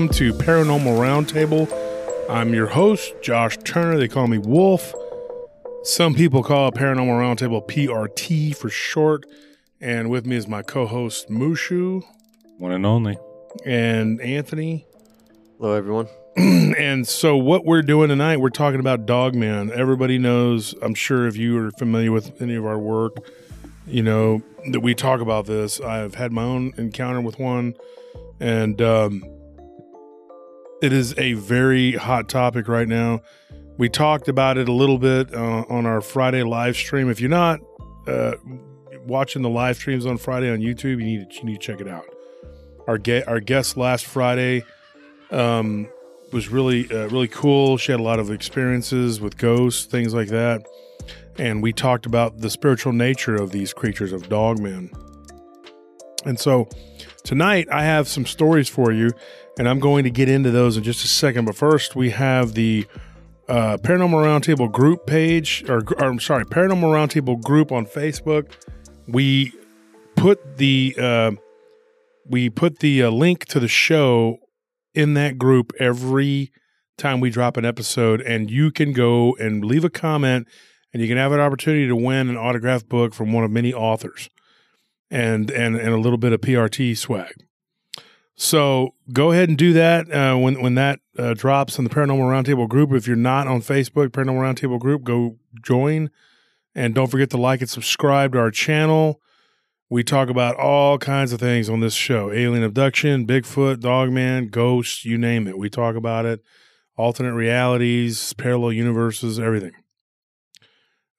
and welcome to Paranormal Roundtable. I'm your host, Josh Turner. They call me Wolf. Some people call it Paranormal Roundtable PRT for short. And with me is my co host, Mushu One and only. and Anthony. Hello, everyone. and so, what we're doing tonight, we're talking about Dogman. Everybody knows, I'm sure if you are familiar with any of our work, you know that we talk about this. I've had my own encounter with one, and um, it is a very hot topic right now. We talked about it a little bit uh, on our Friday live stream. If you're not uh, watching the live streams on Friday on YouTube, you need to, you need to check it out. Our ge- our guest last Friday um, was really uh, really cool. She had a lot of experiences with ghosts, things like that, and we talked about the spiritual nature of these creatures of dogmen. And so tonight I have some stories for you, and I'm going to get into those in just a second. But first, we have the uh, Paranormal Roundtable group page, or, or I'm sorry, Paranormal Roundtable group on Facebook. We put the uh, we put the uh, link to the show in that group every time we drop an episode, and you can go and leave a comment, and you can have an opportunity to win an autographed book from one of many authors, and and and a little bit of PRT swag. So go ahead and do that uh, when when that uh, drops in the Paranormal Roundtable group. If you're not on Facebook, Paranormal Roundtable group, go join, and don't forget to like and subscribe to our channel. We talk about all kinds of things on this show: alien abduction, Bigfoot, Dogman, ghosts, you name it. We talk about it. Alternate realities, parallel universes, everything.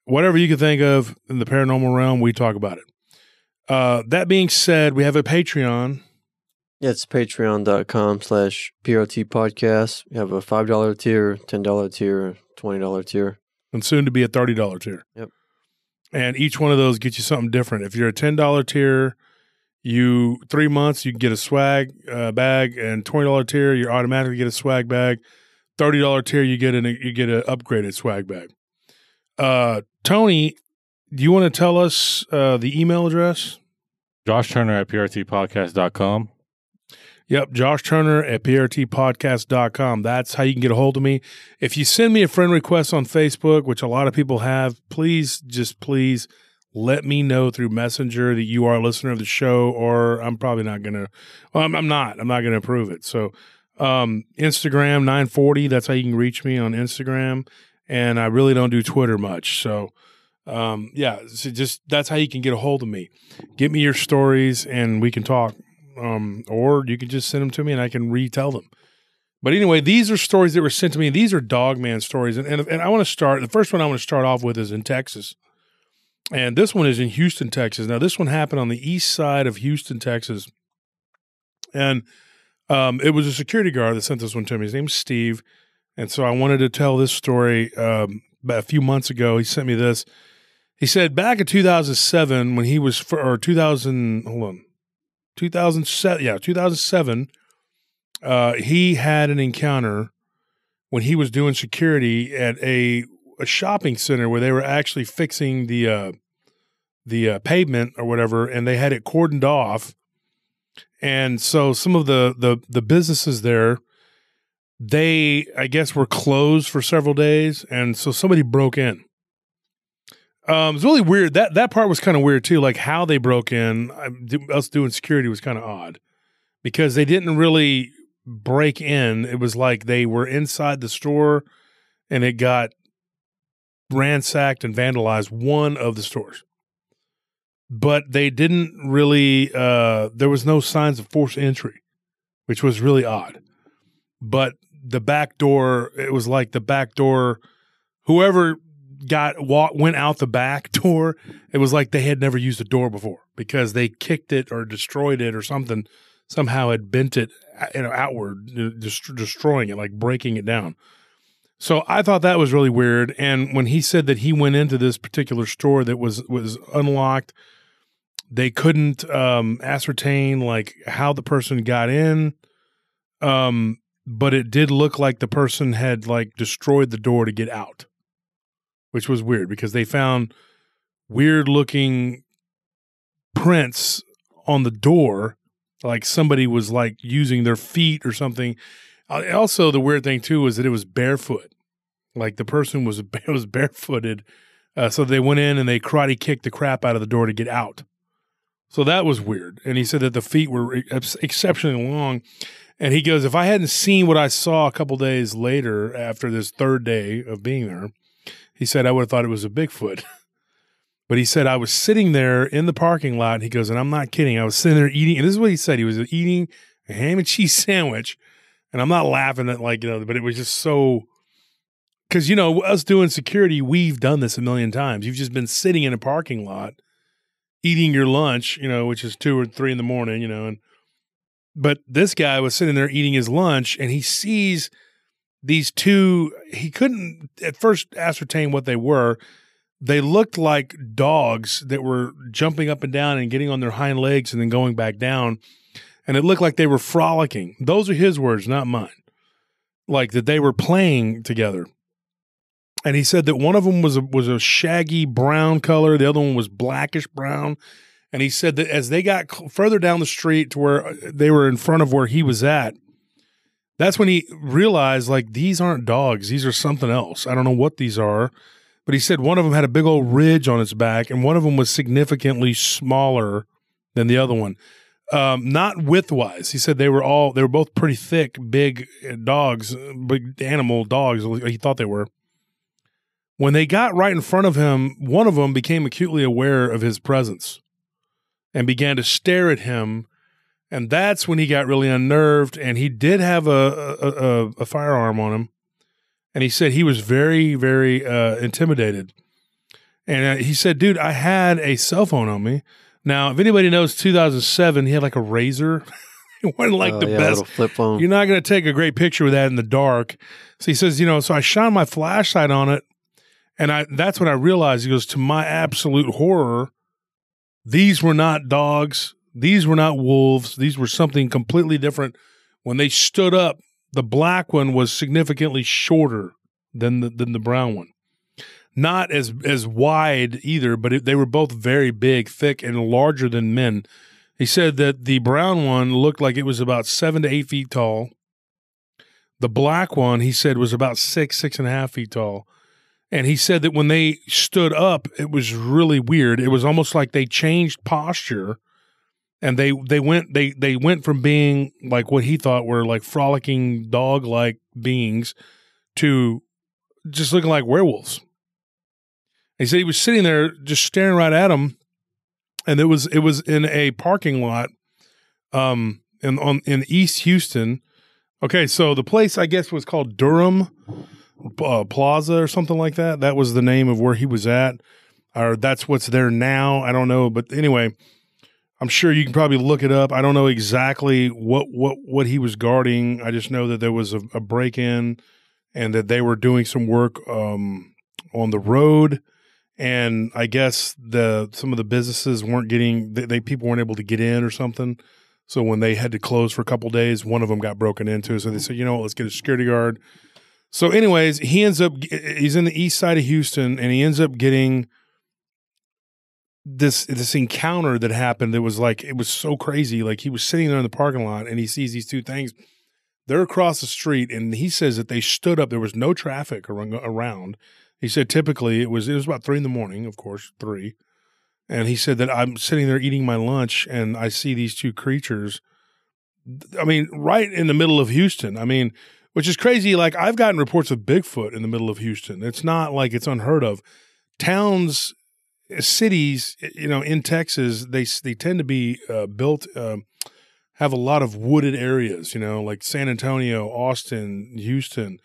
Whatever you can think of in the paranormal realm, we talk about it. Uh, that being said, we have a Patreon. Yeah, it's patreon.com slash PRT podcast. We have a $5 tier, $10 tier, $20 tier. and soon to be a thirty dollar tier. Yep. And each one of those gets you something different. If you're a ten dollar tier, you three months you can get a swag uh, bag, and twenty dollar tier you automatically get a swag bag. Thirty dollar tier you get an you get an upgraded swag bag. Uh, Tony, do you want to tell us uh, the email address? Josh Turner at PRTpodcast.com. Yep, Josh Turner at prtpodcast.com. That's how you can get a hold of me. If you send me a friend request on Facebook, which a lot of people have, please just please let me know through Messenger that you are a listener of the show, or I'm probably not going to, well, I'm, I'm not, I'm not going to approve it. So, um, Instagram 940, that's how you can reach me on Instagram. And I really don't do Twitter much. So, um, yeah, so just that's how you can get a hold of me. Get me your stories and we can talk um, or you can just send them to me and I can retell them. But anyway, these are stories that were sent to me. These are Dogman stories, and and, and I want to start. The first one I want to start off with is in Texas, and this one is in Houston, Texas. Now, this one happened on the east side of Houston, Texas, and um, it was a security guard that sent this one to me. His name's Steve, and so I wanted to tell this story. Um, about a few months ago, he sent me this. He said back in 2007 when he was for or 2000 hold on 2007 yeah 2007 uh, he had an encounter when he was doing security at a, a shopping center where they were actually fixing the uh, the uh, pavement or whatever and they had it cordoned off. And so some of the the the businesses there they i guess were closed for several days and so somebody broke in um, it's really weird. That that part was kind of weird too. Like how they broke in, us doing security was kind of odd because they didn't really break in. It was like they were inside the store, and it got ransacked and vandalized one of the stores. But they didn't really. Uh, there was no signs of forced entry, which was really odd. But the back door, it was like the back door. Whoever got walk, went out the back door, it was like they had never used a door before because they kicked it or destroyed it or something. Somehow had bent it, uh, you know, outward, dest- destroying it, like breaking it down. So I thought that was really weird. And when he said that he went into this particular store that was was unlocked, they couldn't um, ascertain like how the person got in. Um, but it did look like the person had like destroyed the door to get out which was weird because they found weird looking prints on the door like somebody was like using their feet or something. Uh, Also, the weird thing too was that it was barefoot, like the person was was barefooted. Uh, so they went in and they karate kicked the crap out of the door to get out. So that was weird. And he said that the feet were ex- exceptionally long. And he goes, if I hadn't seen what I saw a couple days later after this third day of being there, he said I would have thought it was a Bigfoot. but he said I was sitting there in the parking lot. And he goes, and I'm not kidding. I was sitting there eating, and this is what he said. He was eating a ham and cheese sandwich. And I'm not laughing at like, you know, but it was just so because you know us doing security, we've done this a million times. You've just been sitting in a parking lot eating your lunch, you know, which is two or three in the morning, you know, and but this guy was sitting there eating his lunch and he sees these two he couldn't at first ascertain what they were. They looked like dogs that were jumping up and down and getting on their hind legs and then going back down. And it looked like they were frolicking. Those are his words not mine. Like that they were playing together. And he said that one of them was a, was a shaggy brown color the other one was blackish brown. And he said that as they got further down the street to where uh, they were in front of where he was at that's when he realized like these aren't dogs. These are something else. I don't know what these are but he said one of them had a big old ridge on its back and one of them was significantly smaller than the other one. Um, not widthwise. He said they were all they were both pretty thick big uh, dogs big animal dogs he thought they were. When they got right in front of him one of them became acutely aware of his presence and began to stare at him and that's when he got really unnerved and he did have a a, a, a firearm on him and he said he was very very uh, intimidated and uh, he said dude i had a cell phone on me now if anybody knows 2007 he had like a razor it wasn't like Oh, the yeah, best flip phone. you're not going to take a great picture with that in the dark. So he says, you know, so I shone my flashlight on it, and I that's when I realized. He goes, to my absolute horror, these were not dogs. These were not wolves. These were something completely different. When they stood up, the black one was significantly shorter than the than the brown one. Not as as wide either, but it, they were both very big, thick, and larger than men. He said that the brown one looked like it was about seven to eight feet tall. The black one, he said, was about six, six and a half feet tall. And he said that when they stood up, it was really weird. It was almost like they changed posture and they they went they they went from being like what he thought were like frolicking dog like beings to just looking like werewolves. He said he was sitting there just staring right at him and it was it was in a parking lot um in on in East Houston. Okay, so the place I guess was called Durham uh, Plaza or something like that. That was the name of where he was at, or that's what's there now. I don't know, but anyway, I'm sure you can probably look it up. I don't know exactly what what what he was guarding. I just know that there was a, a break in, and that they were doing some work um, on the road and I guess the some of the businesses weren't getting they, they people weren't able to get in or something. So when they had to close for a couple days, one of them got broken into. So they said, you know what, let's get a security guard. So, anyways, he ends up he's in the east side of Houston, and he ends up getting this this encounter that happened. That was like it was so crazy. Like he was sitting there in the parking lot, and he sees these two things. They're across the street, and he says that they stood up. There was no traffic around. He said typically it was it was about three in the morning, of course, three. And he said that I'm sitting there eating my lunch and I see these two creatures. I mean, right in the middle of Houston. I mean, which is crazy. Like I've gotten reports of Bigfoot in the middle of Houston. It's not like it's unheard of. Towns, cities, you know, in Texas, they they tend to be uh, built. Uh, have a lot of wooded areas, you know, like San Antonio, Austin, Houston.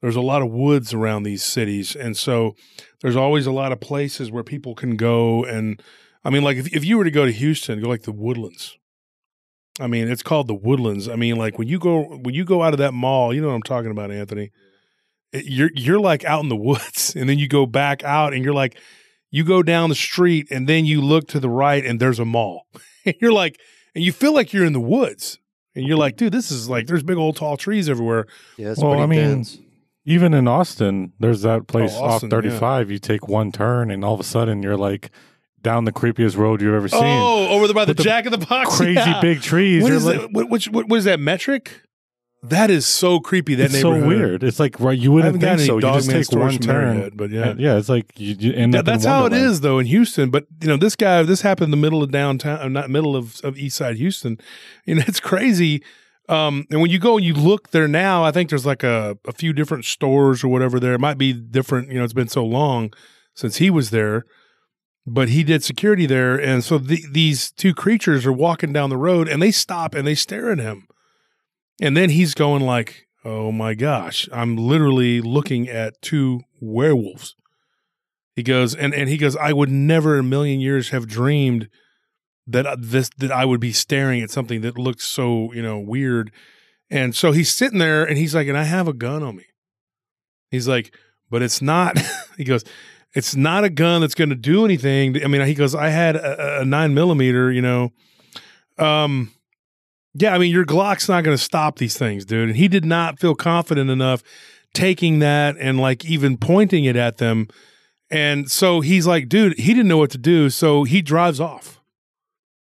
There's a lot of woods around these cities and so there's always a lot of places where people can go and i mean like if, if you were to go to houston go like the woodlands. I mean it's called the woodlands. I mean like when you go when you go out of that mall you know what i'm talking about anthony? You're you're like out in the woods and then you go back out and you're like you go down the street and then you look to the right and there's a mall you're like and you feel like you're in the woods and you're like dude this is like there's big old tall trees everywhere Yeah, Well, I mean, dense. Even in Austin, there's that oh, place Oh, Austin, off 35. You take one turn, and all of a sudden you're like down the creepiest road you've ever seen. Oh, over there by the the Jack in the Box. Crazy yeah. big trees. What like, that? What, which, what, what is that metric? That is so creepy. That it's so weird. It's like right, you wouldn't think so. You just take one turn, yet, but yeah. and yeah, it's like you, you end up. that's how it is though in Houston. But you know, this guy, this happened in the middle of downtown, uh, not middle of, of East Side Houston. You know, it's crazy. Um, and when you go and you look there now, I think there's like a, a few different stores or whatever there. It might be different. You know, it's been so long since he was there, but he did security there, and so the, these two creatures are walking down the road, and they stop and they stare at him, and then he's going like, "Oh my gosh, I'm literally looking at two werewolves." He goes and and he goes, I would never in a million years have dreamed that uh, this that I would be staring at something that looked so you know weird. And so he's sitting there and he's like, and I have a gun on me. He's like, but it's not. he goes, it's not a gun that's going to do anything. I mean, he goes, I had a, a nine millimeter, you know. Um, yeah, I mean, your Glock's not going to stop these things, dude. And he did not feel confident enough taking that and like even pointing it at them. And so he's like, dude, he didn't know what to do. So he drives off.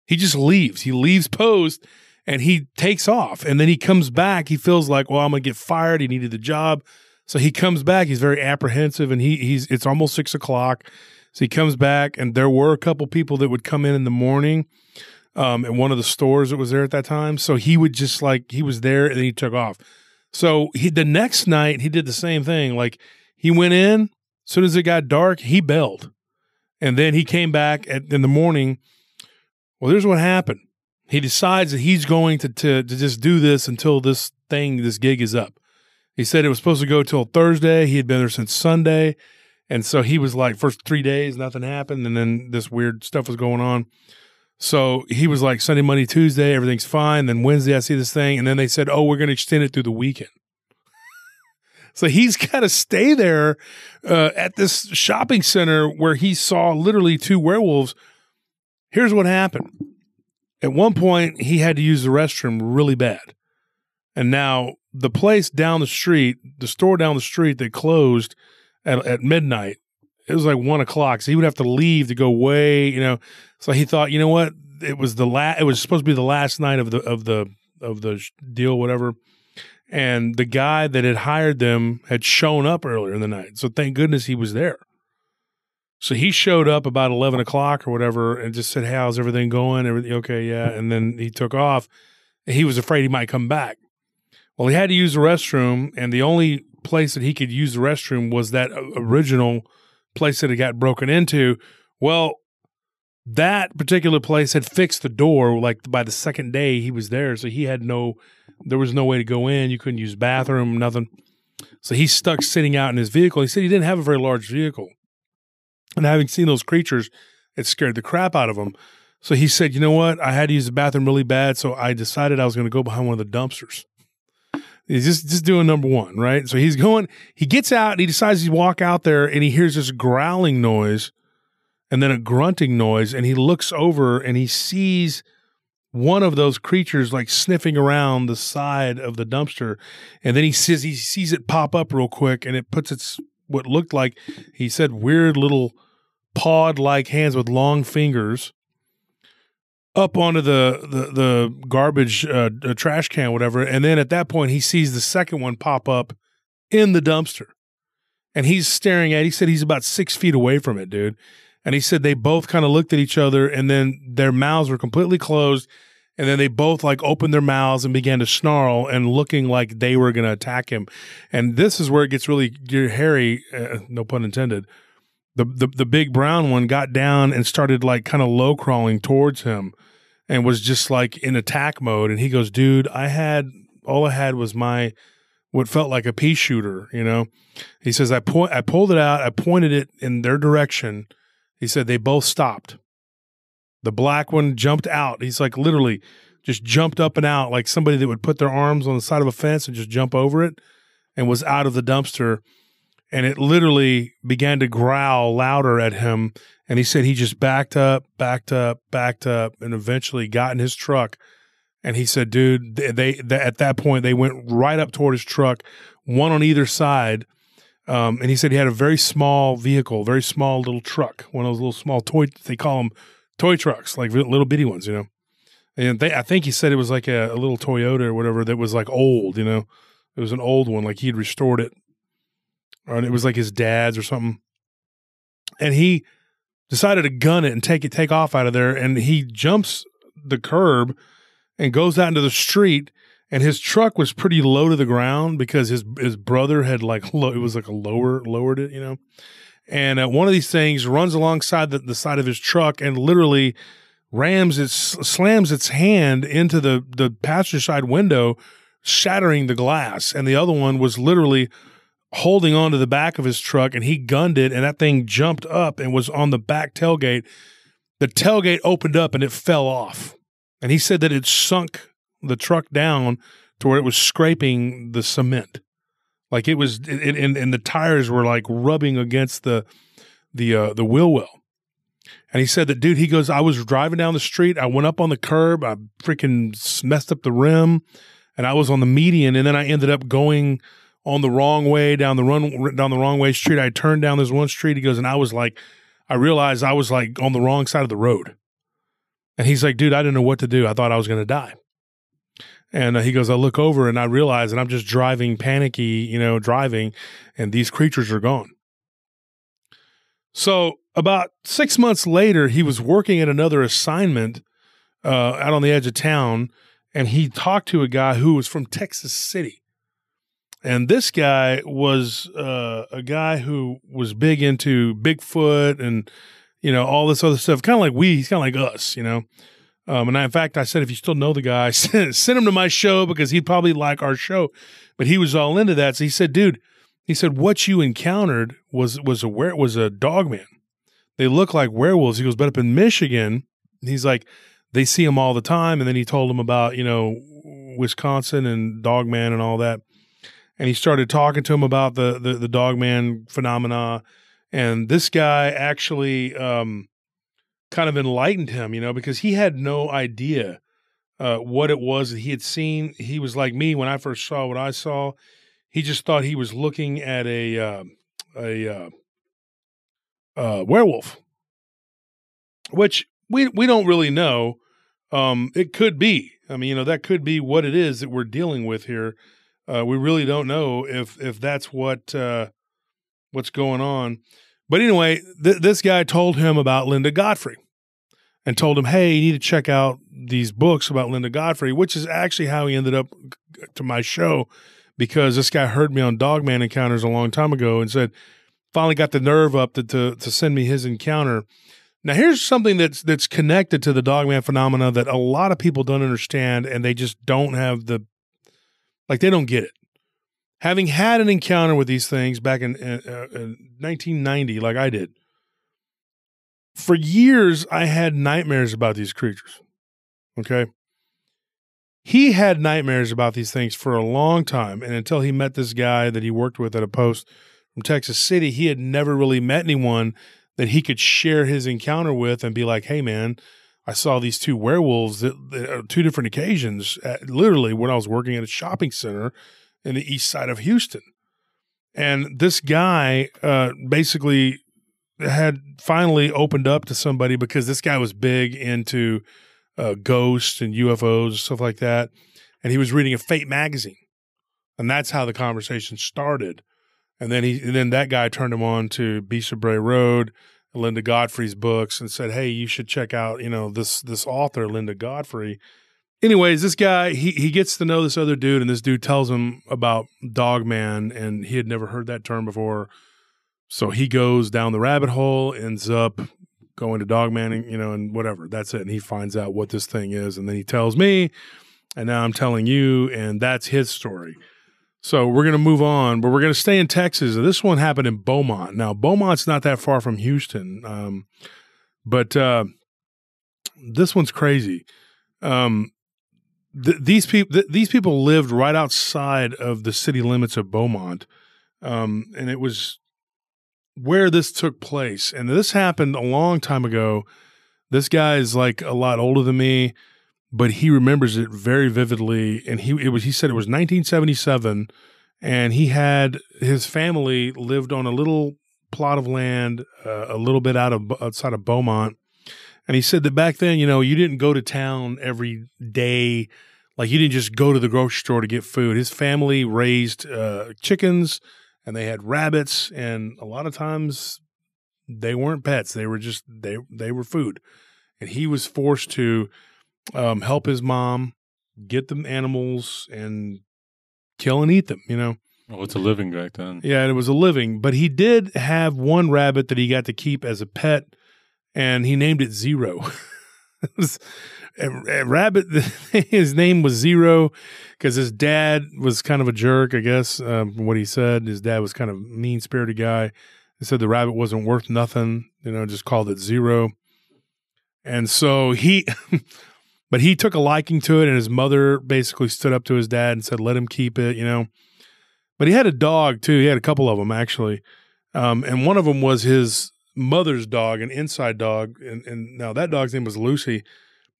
He just leaves. He leaves post and he takes off. And then he comes back. He feels like, well, I'm going to get fired. He needed the job. So he comes back. He's very apprehensive and he, he's, it's almost six o'clock. So he comes back and there were a couple people that would come in in the morning um, at one of the stores that was there at that time. So he would just like, he was there and then he took off. So he, the next night he did the same thing. Like he went in, as soon as it got dark, he bailed. And then he came back at, in the morning. Well, here's what happened. He decides that he's going to, to, to just do this until this thing, this gig is up. He said it was supposed to go till Thursday. He had been there since Sunday. And so he was like, first three days, nothing happened. And then this weird stuff was going on. So he was like, Sunday, Monday, Tuesday, everything's fine. Then Wednesday, I see this thing. And then they said, oh, we're going to extend it through the weekend. So he's got to stay there uh, at this shopping center where he saw literally two werewolves. Here's what happened. At one point, he had to use the restroom really bad. And now the place down the street, the store down the street that closed at, at midnight, it was like one o'clock. So he would have to leave to go way, you know. So he thought, you know what? It was the last, it was supposed to be the last night of the, of the, of the deal, whatever and the guy that had hired them had shown up earlier in the night. So thank goodness he was there. So he showed up about eleven o'clock or whatever, and just said, "Hey, how's everything going? Everything okay? Yeah." And then he took off. He was afraid he might come back. Well, he had to use the restroom, and the only place that he could use the restroom was that uh, original place that it got broken into. Well, that particular place had fixed the door. Like by the second day he was there, so he had no there was no way to go in. You couldn't use bathroom, nothing. So he's stuck sitting out in his vehicle. He said he didn't have a very large vehicle. And having seen those creatures, it scared the crap out of him. So he said, you know what? I had to use the bathroom really bad. So I decided I was going to go behind one of the dumpsters. He's just, just doing number one, right? So he's going, he gets out and he decides to walk out there and he hears this growling noise and then a grunting noise. And he looks over and he sees one of those creatures like sniffing around the side of the dumpster. And then he says he sees it pop up real quick and it puts its what looked like he said weird little pod like hands with long fingers up onto the the, the garbage uh, trash can whatever. And then at that point he sees the second one pop up in the dumpster. And he's staring at he said he's about six feet away from it dude and he said they both kind of looked at each other and then their mouths were completely closed. And then they both like opened their mouths and began to snarl and looking like they were going to attack him. And this is where it gets really hairy, uh, no pun intended. The, the, the big brown one got down and started like kind of low crawling towards him and was just like in attack mode. And he goes, dude, I had, all I had was my, what felt like a pea shooter, you know? He says, I point, I pulled it out, I pointed it in their direction he said they both stopped. The black one jumped out. He's like literally just jumped up and out like somebody that would put their arms on the side of a fence and just jump over it and was out of the dumpster. And it literally began to growl louder at him. And he said he just backed up, backed up, backed up, and eventually got in his truck. And he said, dude, they, they at that point, they went right up toward his truck, one on either side Um, and he said he had a very small vehicle, very small little truck, one of those little small toy. They call them toy trucks, like little bitty ones, you know. And they, I think he said it was like a, a little Toyota or whatever that was like old, you know. It was an old one, like he'd restored it, and it was like his dad's or something. And he decided to gun it and take it, take off out of there. And he jumps the curb and goes out into the street. And his truck was pretty low to the ground because his his brother had like low, it was like a lower lowered it, you know. And uh, one of these things runs alongside the, the side of his truck and literally rams its slams its hand into the the passenger side window, shattering the glass. And the other one was literally holding onto the back of his truck, and he gunned it, and that thing jumped up and was on the back tailgate. The tailgate opened up and it fell off. And he said that it sunk the truck down to where it was scraping the cement. Like it was, it, and, and the tires were like rubbing against the the uh, the wheel well. And he said that, dude, he goes, I was driving down the street. I went up on the curb. I freaking messed up the rim and I was on the median. And then I ended up going on the wrong way down the run, down the wrong way street. I turned down this one street. He goes, and I was like, I realized I was like on the wrong side of the road. And he's like, dude, I didn't know what to do. I thought I was going to die. And uh, he goes, I look over and I realize that I'm just driving panicky, you know, driving, and these creatures are gone. So about six months later, he was working at another assignment uh, out on the edge of town, and he talked to a guy who was from Texas City. And this guy was uh, a guy who was big into Bigfoot and you know all this other stuff, kind of like we. He's kind of like us, you know. Um, and I, in fact, I said if you still know the guy, send, him to my show because he'd probably like our show. But he was all into that. So he said, "Dude," he said, "what you encountered was was a where was a dog man. They look like werewolves." He goes, "But up in Michigan, he's like, they see them all the time." And then he told him about you know Wisconsin and dog man and all that and he started talking to him about the the, the dog man phenomena and this guy actually um, kind of enlightened him you know because he had no idea uh, what it was that he had seen. He was like me when i first saw what i saw. He just thought he was looking at a uh, a uh, uh werewolf which we we don't really know. Um, it could be. I mean you know that could be what it is that we're dealing with here. Uh, we really don't know if if that's what uh, what's going on. But anyway, th- this guy told him about Linda Godfrey and told him, "Hey, you need to check out these books about Linda Godfrey," which is actually how he ended up to my show because this guy heard me on Dogman Encounters a long time ago and said, finally got the nerve up to, to, to send me his encounter. Now, here's something that's that's connected to the Dogman phenomena that a lot of people don't understand, and they just don't have the like they don't get it. Having had an encounter with these things back in, uh, in 1990, like I did, for years I had nightmares about these creatures. Okay. He had nightmares about these things for a long time. And until he met this guy that he worked with at a post from Texas City, he had never really met anyone that he could share his encounter with and be like, hey, man, I saw these two werewolves that two different occasions, at, literally when I was working at a shopping center in the east side of Houston. And this guy uh, basically had finally opened up to somebody because this guy was big into uh, ghosts and UFOs and stuff like that. And he was reading a Fate magazine. And that's how the conversation started. And then he, and then that guy turned him on to of Bray Road, Linda Godfrey's books and said, "Hey, you should check out, you know, this this author, Linda Godfrey." Anyways, this guy he he gets to know this other dude, and this dude tells him about Dogman, and he had never heard that term before. So he goes down the rabbit hole, ends up going to Dogman, you know, and whatever. That's it. And he finds out what this thing is, and then he tells me, and now I'm telling you, and that's his story. So we're going to move on, but we're going to stay in Texas. This one happened in Beaumont. Now, Beaumont's not that far from Houston, um, but uh, this one's crazy. Um, th- these people, th- these people lived right outside of the city limits of Beaumont, um, and it was where this took place. And this happened a long time ago. This guy is like a lot older than me but he remembers it very vividly. And he it was he said it was 1977, and he had his family lived on a little plot of land uh, a little bit out of outside of Beaumont. And he said that back then, you know, you didn't go to town every day. Like you didn't just go to the grocery store to get food. His family raised uh, chickens and they had rabbits, and a lot of times they weren't pets. They were just they they were food, and he was forced to um, help his mom get them animals and kill and eat them. You know, Oh, it's a living back then. yeah, and it was a living. But he did have one rabbit that he got to keep as a pet, and he named it Zero. It was- rabbit, his name was Zero because his dad was kind of a jerk, I guess, um, what he said. His dad was kind of a mean spirited guy. He said the rabbit wasn't worth nothing, you know, just called it Zero. And so he, but he took a liking to it, and his mother basically stood up to his dad and said, let him keep it, you know. But he had a dog too. He had a couple of them actually, um, and one of them was his mother's dog, an inside dog, and, and now that dog's name was Lucy.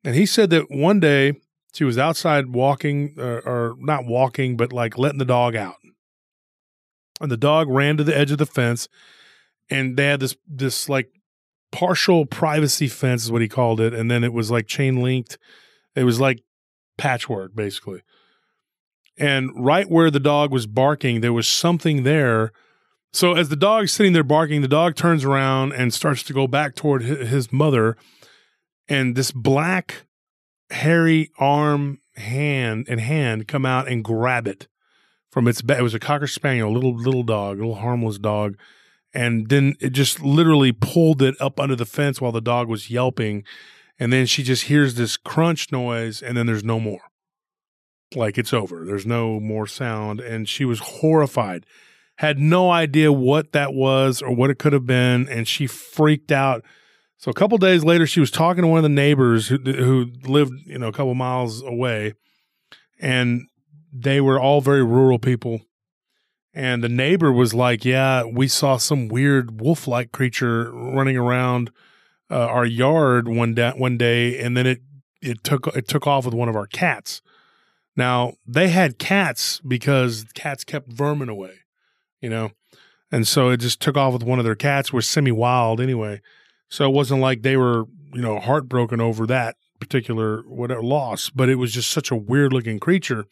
And he said that one day she was outside walking, or, or not walking, but like letting the dog out, and the dog ran to the edge of the fence, and they had this this like partial privacy fence is what he called it, and then it was like chain linked. It was like patchwork basically. And right where the dog was barking, there was something there. So as the dog's sitting there barking, the dog turns around and starts to go back toward his mother. And this black, hairy arm, hand, and hand come out and grab it from its back. It was a cocker spaniel, a little little dog, a little harmless dog. And then it just literally pulled it up under the fence while the dog was yelping. And then she just hears this crunch noise, and then there's no more like it's over. There's no more sound. And she was horrified, had no idea what that was or what it could have been. And she freaked out. So a couple days later, she was talking to one of the neighbors who, who lived, you know, a couple miles away. And they were all very rural people. And the neighbor was like, Yeah, we saw some weird wolf like creature running around uh, our yard one, da- one day. And then it, it took it took off with one of our cats. Now they had cats because cats kept vermin away, you know, and so it just took off with one of their cats. Were semi wild anyway, so it wasn't like they were you know heartbroken over that particular whatever loss, but it was just such a weird looking creature,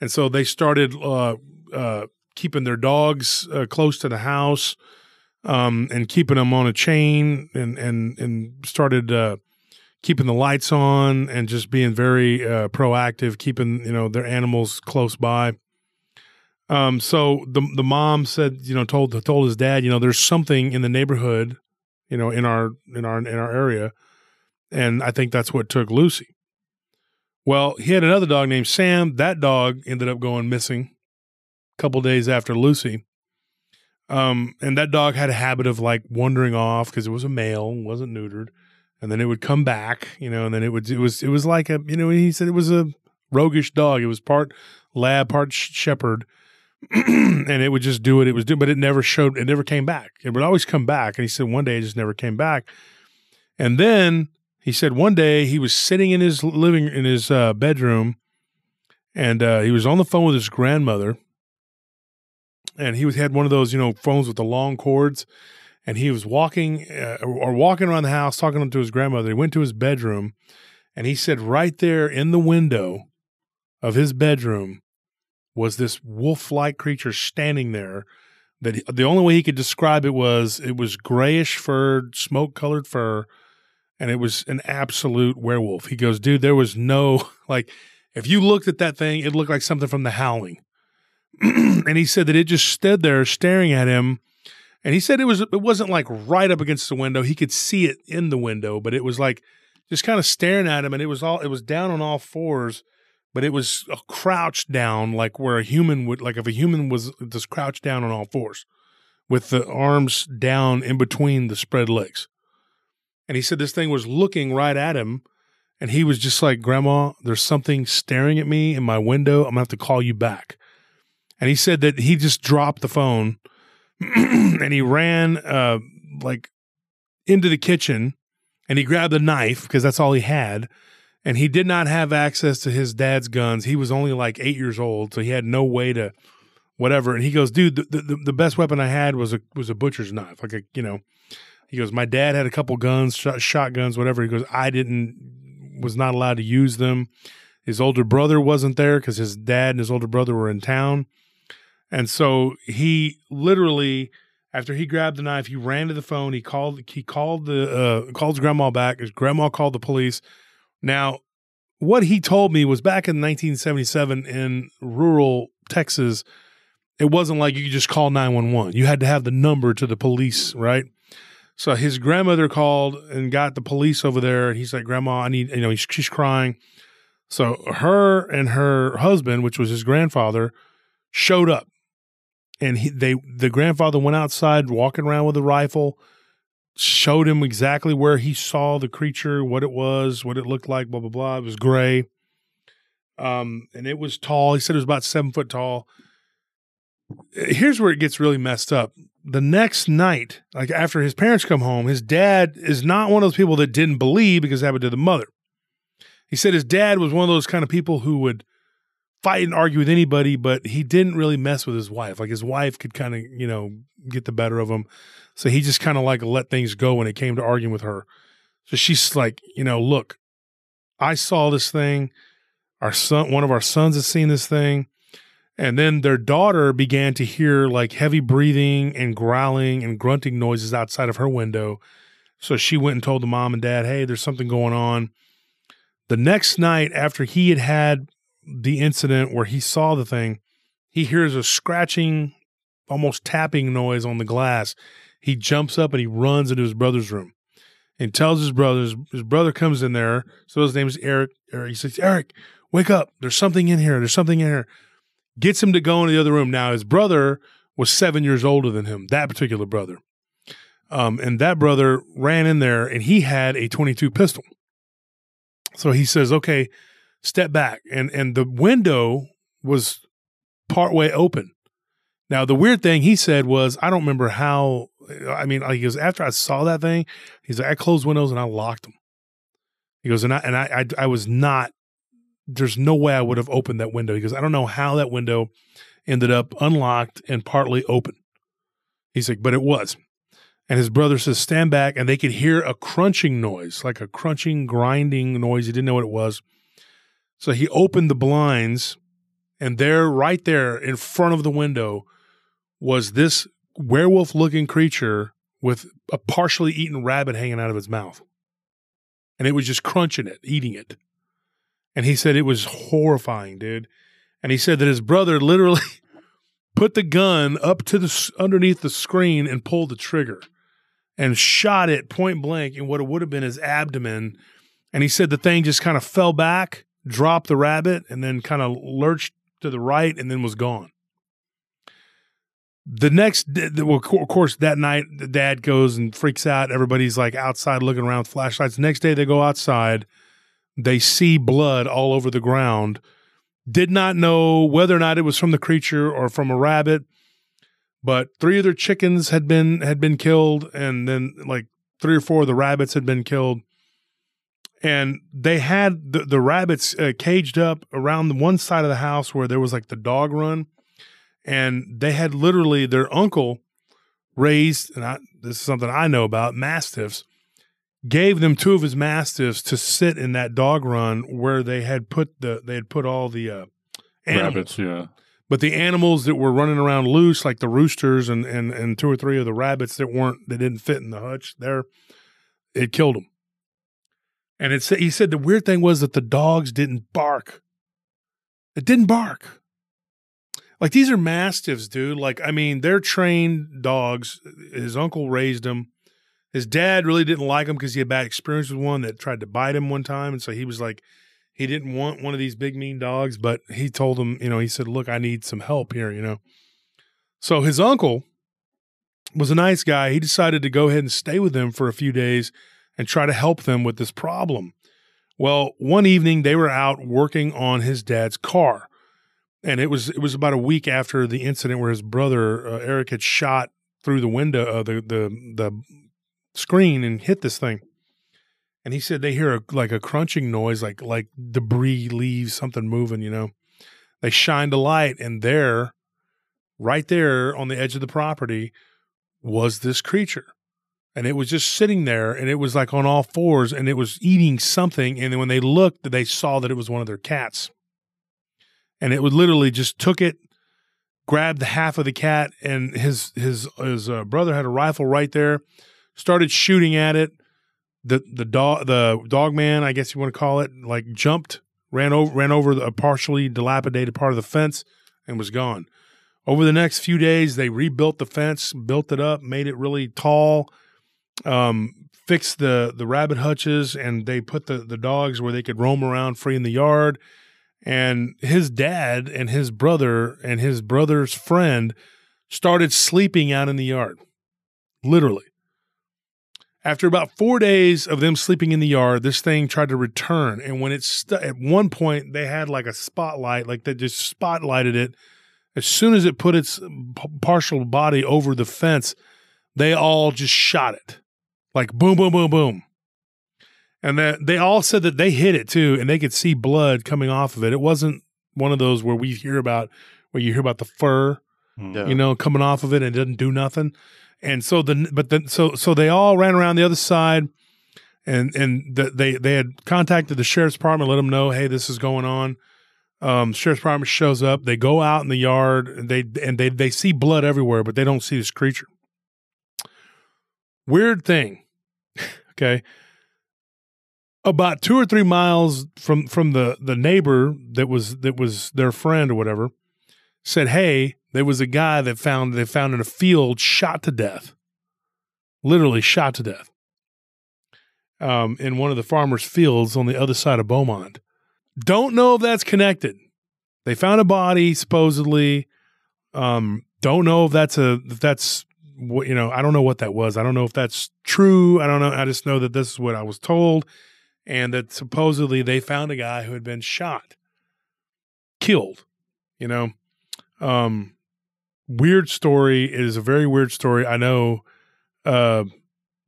and so they started uh, uh, keeping their dogs uh, close to the house. Um, and keeping them on a chain and, and, and started, uh, keeping the lights on and just being very uh, proactive, keeping you know their animals close by. Um, so the the mom said, you know, told told his dad, you know, there's something in the neighborhood, you know, in our in our in our area, and I think that's what took Lucy. Well, he had another dog named Sam. That dog ended up going missing a couple days after Lucy. Um, and that dog had a habit of like wandering off because it was a male, wasn't neutered and then it would come back, you know, and then it would it was it was like a you know he said it was a roguish dog. It was part lab, part sh- shepherd, and it would just do what it was doing, but it never showed. It never came back. It would always come back, and he said one day it just never came back. And then he said one day he was sitting in his living in his uh, bedroom, and uh, he was on the phone with his grandmother, and he was had one of those you know phones with the long cords and he was walking uh, or walking around the house talking to his grandmother. He went to his bedroom, and he said right there in the window of his bedroom was this wolf-like creature standing there. That he- the only way he could describe it was it was grayish furred, smoke-colored fur, and it was an absolute werewolf. He goes, dude, there was no like. If you looked at that thing, it looked like something from The Howling. and he said that it just stood there staring at him and he said it was it wasn't like right up against the window. He could see it in the window, but it was like just kind of staring at him and it was all it was down on all fours, but it was uh, crouched down like where a human would like if a human was just crouched down on all fours with the arms down in between the spread legs. And he said this thing was looking right at him and he was just like, "Grandma, there's something staring at me in my window. I'm going to have to call you back." And he said that he just dropped the phone and he ran uh, like into the kitchen and he grabbed a knife because that's all he had. And he did not have access to his dad's guns. He was only like eight years old, so he had no way to whatever. And he goes, dude, the, the, the best weapon I had was a was a butcher's knife, like a you know. He goes, my dad had a couple guns, shot, shotguns, whatever. He goes, I didn't, was not allowed to use them. His older brother wasn't there because his dad and his older brother were in town, and so he literally, after he grabbed the knife, he ran to the phone. He called, he called the, uh, called his grandma back. His grandma called the police. Now, what he told me was back in 1977 in rural Texas, it wasn't like you could just call 911. You had to have the number to the police, right? So his grandmother called and got the police over there. And he's like, Grandma, I need, you know, she's crying. So her and her husband, which was his grandfather, showed up. And he, they, the grandfather went outside walking around with a rifle, showed him exactly where he saw the creature, what it was, what it looked like, blah, blah, blah. It was gray. Um, and it was tall. He said it was about seven foot tall. Here's where it gets really messed up. The next night, like after his parents come home, his dad is not one of those people that didn't believe because it happened to the mother. He said his dad was one of those kind of people who would fight and argue with anybody, but he didn't really mess with his wife. Like his wife could kind of, you know, get the better of him. So he just kind of like let things go when it came to arguing with her. So she's like, you know, look, I saw this thing. Our son, one of our sons has seen this thing. And then their daughter began to hear like heavy breathing and growling and grunting noises outside of her window. So she went and told the mom and dad, hey, there's something going on. The next night, after he had had the incident where he saw the thing, he hears a scratching, almost tapping noise on the glass. He jumps up and he runs into his brother's room and tells his brothers. His brother comes in there. So his name is Eric. Eric. He says, Eric, wake up. There's something in here. There's something in here. Gets him to go into the other room. Now, his brother was seven years older than him, that particular brother. Um, and that brother ran in there and he had a 22 pistol. So he says, okay, step back. And, and the window was partway open. Now, the weird thing he said was, I don't remember how, I mean, like, he goes, after I saw that thing, he's like, I closed windows and I locked them. He goes, and I, and I, I, I was not, there's no way I would have opened that window. He goes, I don't know how that window ended up unlocked and partly open. He's like, but it was. And his brother says, stand back. And they could hear a crunching noise, like a crunching, grinding noise. He didn't know what it was. So he opened the blinds, and there, right there in front of the window, was this werewolf looking creature with a partially eaten rabbit hanging out of its mouth. And it was just crunching it, eating it. And he said it was horrifying, dude. And he said that his brother literally put the gun up to the underneath the screen and pulled the trigger and shot it point blank in what it would have been his abdomen. And he said the thing just kind of fell back, dropped the rabbit, and then kind of lurched to the right and then was gone. The next, well, of course, that night, the dad goes and freaks out. Everybody's like outside looking around with flashlights. Next day, they go outside. They see blood all over the ground. Did not know whether or not it was from the creature or from a rabbit but three of their chickens had been had been killed and then like three or four of the rabbits had been killed and they had the, the rabbits uh, caged up around the one side of the house where there was like the dog run and they had literally their uncle raised and I, this is something i know about mastiffs gave them two of his mastiffs to sit in that dog run where they had put the they had put all the uh, animals. Rabbits, yeah. But the animals that were running around loose, like the roosters and, and, and two or three of the rabbits that weren't that didn't fit in the hutch, there, it killed them. And it said he said the weird thing was that the dogs didn't bark. It didn't bark. Like these are mastiffs, dude. Like I mean, they're trained dogs. His uncle raised them. His dad really didn't like him because he had bad experience with one that tried to bite him one time, and so he was like, he didn't want one of these big mean dogs, but he told him, you know, he said, "Look, I need some help here," you know. So his uncle was a nice guy. He decided to go ahead and stay with them for a few days and try to help them with this problem. Well, one evening they were out working on his dad's car. And it was it was about a week after the incident where his brother uh, Eric had shot through the window of uh, the the the screen and hit this thing and he said they hear a, like a crunching noise, like like debris leaves, something moving. You know, they shined a light, and there right there on the edge of the property was this creature. And it was just sitting there and it was like on all fours and it was eating something. And then when they looked, they saw that it was one of their cats. And it would literally just took it, grabbed half of the cat, and his his his uh, brother had a rifle right there, started shooting at it. The the dog the dog man, I guess you want to call it, like jumped, ran over ran over a partially dilapidated part of the fence, and was gone. Over the next few days, they rebuilt the fence, built it up, made it really tall, um, fixed the the rabbit hutches, and they put the the dogs where they could roam around free in the yard. And his dad and his brother and his brother's friend started sleeping out in the yard, literally. After about four days of them sleeping in the yard, this thing tried to return. And when it st- at one point they had like a spotlight, like they just spotlighted it. As soon as it put its p- partial body over the fence, they all just shot it, like boom, boom, boom, boom. And that they all said that they hit it too, and they could see blood coming off of it. It wasn't one of those where we hear about where you hear about the fur Mm. Yeah. you know, coming off of it and it didn't do nothing. And so the but then so so they all ran around the other side, and and the, they they had contacted the sheriff's department, let them know, hey, this is going on. Um, sheriff's department shows up. They go out in the yard. And they and they they see blood everywhere, but they don't see this creature. Weird thing. okay. About two or three miles from from the the neighbor that was that was their friend or whatever, said, "Hey, there was a guy that found they found in a field shot to death, literally shot to death, um, in one of the farmers' fields on the other side of Beaumont. Don't know if that's connected. They found a body supposedly. Um, don't know if that's a if that's what you know. I don't know what that was. I don't know if that's true. I don't know. I just know that this is what I was told, and that supposedly they found a guy who had been shot, killed. You know, um, weird story. It is a very weird story. I know, uh,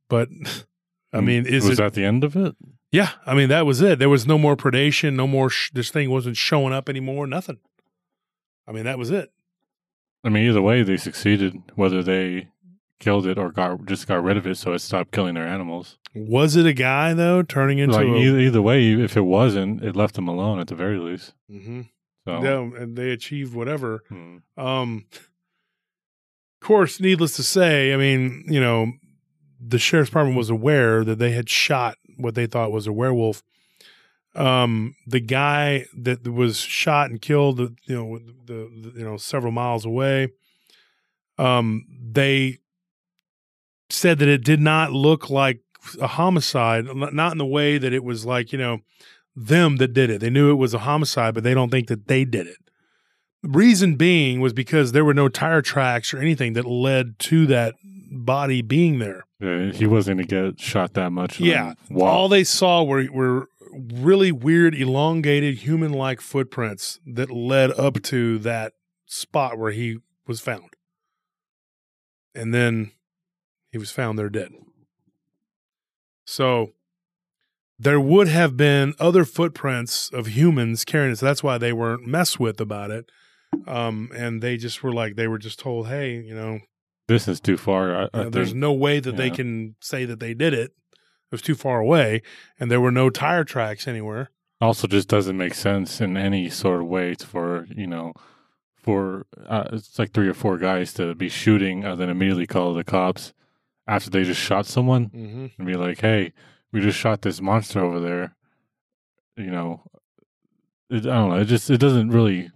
but I mean, is Mm. was it? that the end of it? yeah, I mean that was it. There was no more predation. No more. Sh- this thing wasn't showing up anymore. Nothing. I mean that was it. I mean, either way, they succeeded. Whether they killed it or got just got rid of it, so it stopped killing their animals. Was it a guy though turning into like a? either, either way, if it wasn't, it left them alone at the very least. hmm So, Yeah, and they achieved whatever. hmm. Um, of course, needless to say, I mean, you know, the sheriff's department was aware that they had shot what they thought was a werewolf. Um, the guy that was shot and killed, you know, the, the you know several miles away. Um, they said that it did not look like a homicide, not in the way that it was like you know them that did it. They knew it was a homicide, but they don't think that they did it. Reason being was because there were no tire tracks or anything that led to that body being there. yeah, he wasn't going to get shot that much. Yeah. walk. All they saw were were really weird, elongated, human like footprints that led up to that spot where he was found. And then he was found there dead. So there would have been other footprints of humans carrying it. So that's why they weren't messed with about it. Um, and they just were like, they were just told, hey, you know, this is too far. I, I know, there's think. no way that they can say that they did it. It was too far away, and there were no tire tracks anywhere. also just doesn't make sense in any sort of way for you know for uh, it's like three or four guys to be shooting and then immediately call the cops after they just shot someone Mm-hmm. and be like hey we just shot this monster over there you know it, i don't know it just it doesn't really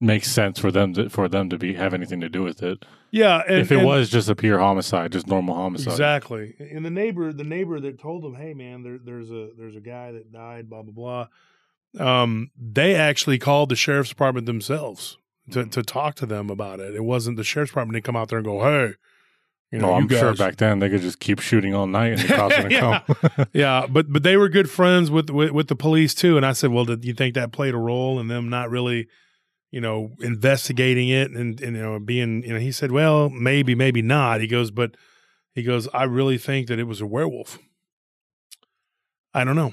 make sense for them to, for them to be have anything to do with it Yeah, and, if it was just a pure homicide just normal homicide exactly, and the neighbor, the neighbor that told them, "Hey, man, there, there's a there's a guy that died." Blah blah blah. Um, they actually called the sheriff's department themselves to to talk to them about it. It wasn't the sheriff's department to come out there and go, "Hey." You know, oh, no, I'm sure back then they could just keep shooting all night and the cops gonna Yeah. come. Yeah, but but they were good friends with, with with the police too. And I said, well, did you think that played a role in them not really, you know, investigating it and, and you know being you know? He said, well, maybe, maybe not. He goes, but he goes, I really think that it was a werewolf. I don't know.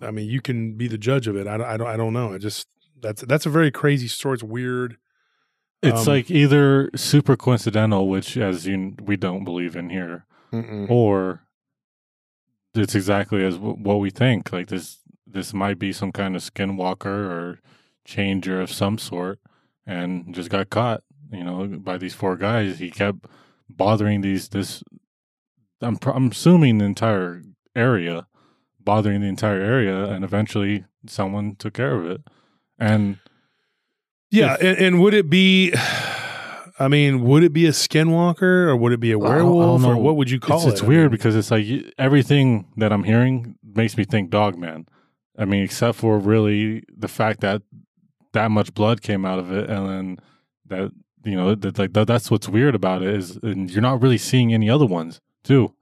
I mean, you can be the judge of it. I, don't- I don't. I don't know. I just that's that's a very crazy story. It's weird. It's Um, like either super coincidental, which as you we don't believe in here, Mm-mm. or it's exactly as w- what we think. Like this, this might be some kind of skinwalker or changer of some sort, and just got caught. You know, by these four guys. He kept bothering these. This, I'm pr- I'm assuming the entire area, bothering the entire area, and eventually someone took care of it. And Yeah, If- and, and would it be? I mean, would it be a skinwalker or would it be a I don't- I don't werewolf or what would you call it's, it? It's weird because it's like everything that I'm hearing makes me think Dogman. I mean, except for really the fact that that much blood came out of it, and then that you know that like that, that's what's weird about it is, and you're not really seeing any other ones too.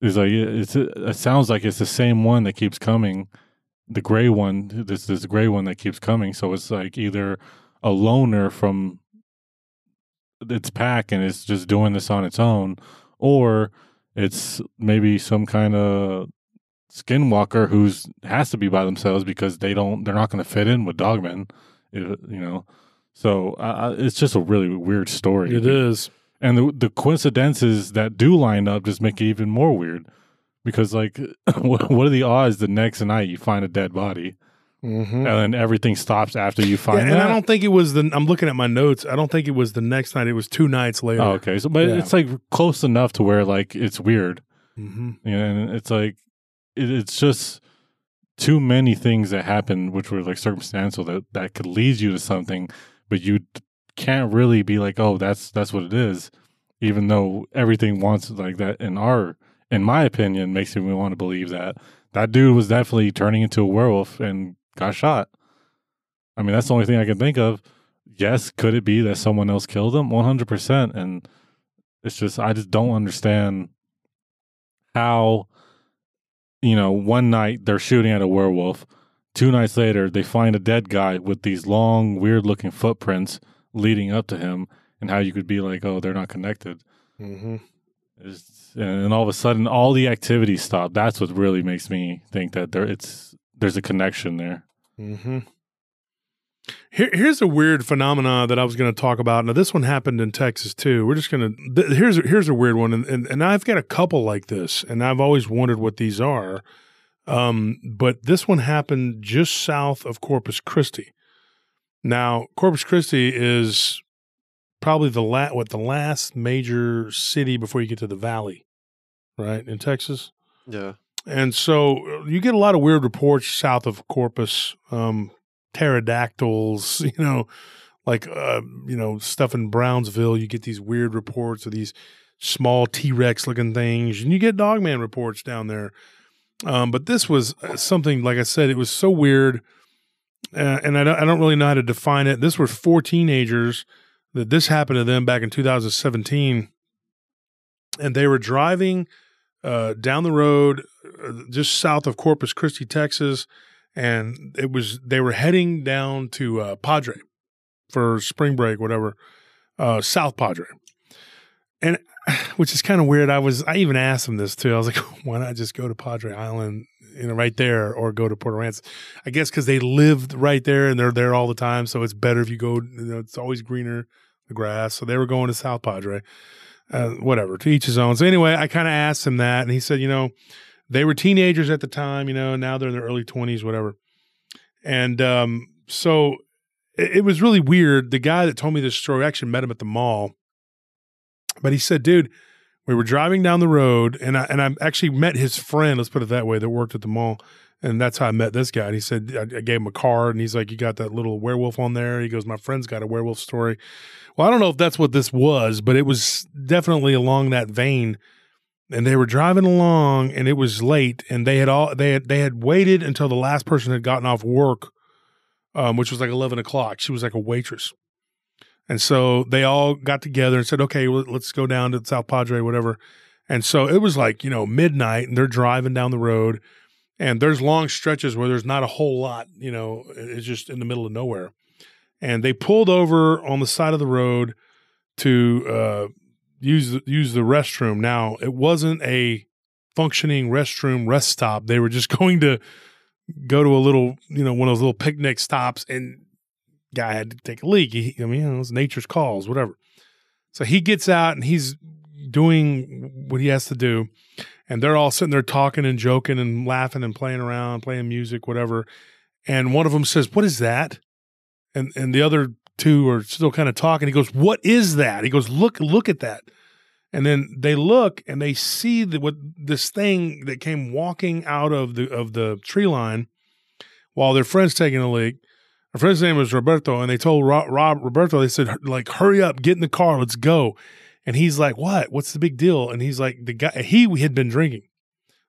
It's like it's it sounds like it's the same one that keeps coming, the gray one. This this gray one that keeps coming. So it's like either a loner from its pack and it's just doing this on its own, or it's maybe some kind of skinwalker who's has to be by themselves because they don't they're not going to fit in with dogmen, you know. So uh, it's just a really weird story. it is. and the, the coincidences that do line up just make it even more weird because like what, are the odds the next night you find a dead body Mm-hmm. and then everything stops after you Yeah, find and that I don't think it was the. I'm looking at my notes. I don't think it was the next night. It was two nights later. oh, okay so but Yeah. it's like close enough to where like it's weird hmm and it's like it, it's just too many things that happen which were like circumstantial that that could lead you to something but you can't really be like oh that's that's what it is even though everything wants like that in our in my opinion makes me want to believe that. That dude was definitely turning into a werewolf and got shot. I mean that's the only thing i can think of. Yes could it be that someone else killed him? 100% and it's just i just don't understand how you know one night they're shooting at a werewolf two nights later they find a dead guy with these long weird looking footprints leading up to him and how you could be like oh they're not connected. Hmm It's- and all of a sudden all the activity stopped that's what really makes me think that there it's there's a connection there hmm Here, here's a weird phenomena that I was going to talk about. Now, this one happened in Texas too. We're just going to. Th- here's here's a weird one, and, and and I've got a couple like this, and I've always wondered what these are. Um, but this one happened just south of Corpus Christi. Now, Corpus Christi is probably the la- what the last major city before you get to the valley, right in Texas. Yeah. And so uh, you get a lot of weird reports south of Corpus, um, pterodactyls, you know, like, uh, you know, stuff in Brownsville. You get these weird reports of these small T Rex looking things, and you get Dogman reports down there. Um, but this was uh, something, like I said, it was so weird. Uh, and I don't, I don't really know how to define it. This were four teenagers that this happened to them back in 2017. And they were driving uh, down the road uh, just south of Corpus Christi, Texas, and it was they were heading down to uh, Padre for spring break, whatever, uh, South Padre, and which is kind of weird. I was I even asked them this too. I was like, why not just go to Padre Island, you know, right there, or go to Port Aransas? I guess because they lived right there and they're there all the time, so it's better if you go. You know, it's always greener, the grass. So they were going to South Padre uh, whatever, to each his own. So anyway, I kind of asked him that, and he said, you know, they were teenagers at the time, you know, now they're in their early twenties, whatever. And um, so it, it was really weird. The guy that told me this story I actually met him at the mall, but he said, dude, we were driving down the road, and I and I actually met his friend. Let's put it that way, that worked at the mall. And that's how I met this guy. And he said, I, I gave him a card, and he's like, You got that little werewolf on there? He goes, My friend's got a werewolf story. Well, I don't know if that's what this was, but it was definitely along that vein. And they were driving along, and it was late, and they had all they had they had waited until the last person had gotten off work, um, which was like eleven o'clock. She was like a waitress, and so they all got together and said, "Okay, well, let's go down to South Padre, whatever." And so it was like you know midnight, and they're driving down the road, and there's long stretches where there's not a whole lot, you know, it's just in the middle of nowhere and they pulled over on the side of the road to uh, use use the restroom. Now it wasn't a functioning restroom rest stop. They were just going to go to a little, you know, one of those little picnic stops and guy had to take a leak. He, I mean, you know, it's nature's calls, whatever. So he gets out and he's doing what he has to do. And they're all sitting there talking and joking and laughing and playing around, playing music, whatever. And one of them says, What is that? And and the other two are still kind of talking. He goes, What is that? He goes, Look, look at that. And then they look and they see that what this thing that came walking out of the of the tree line while their friend's taking a leak. Our friend's name was Roberto, and they told Rob, Rob Roberto, they said, like, hurry up, get in the car, let's go. And he's like, "What? What's the big deal?" And he's like, "The guy he had been drinking.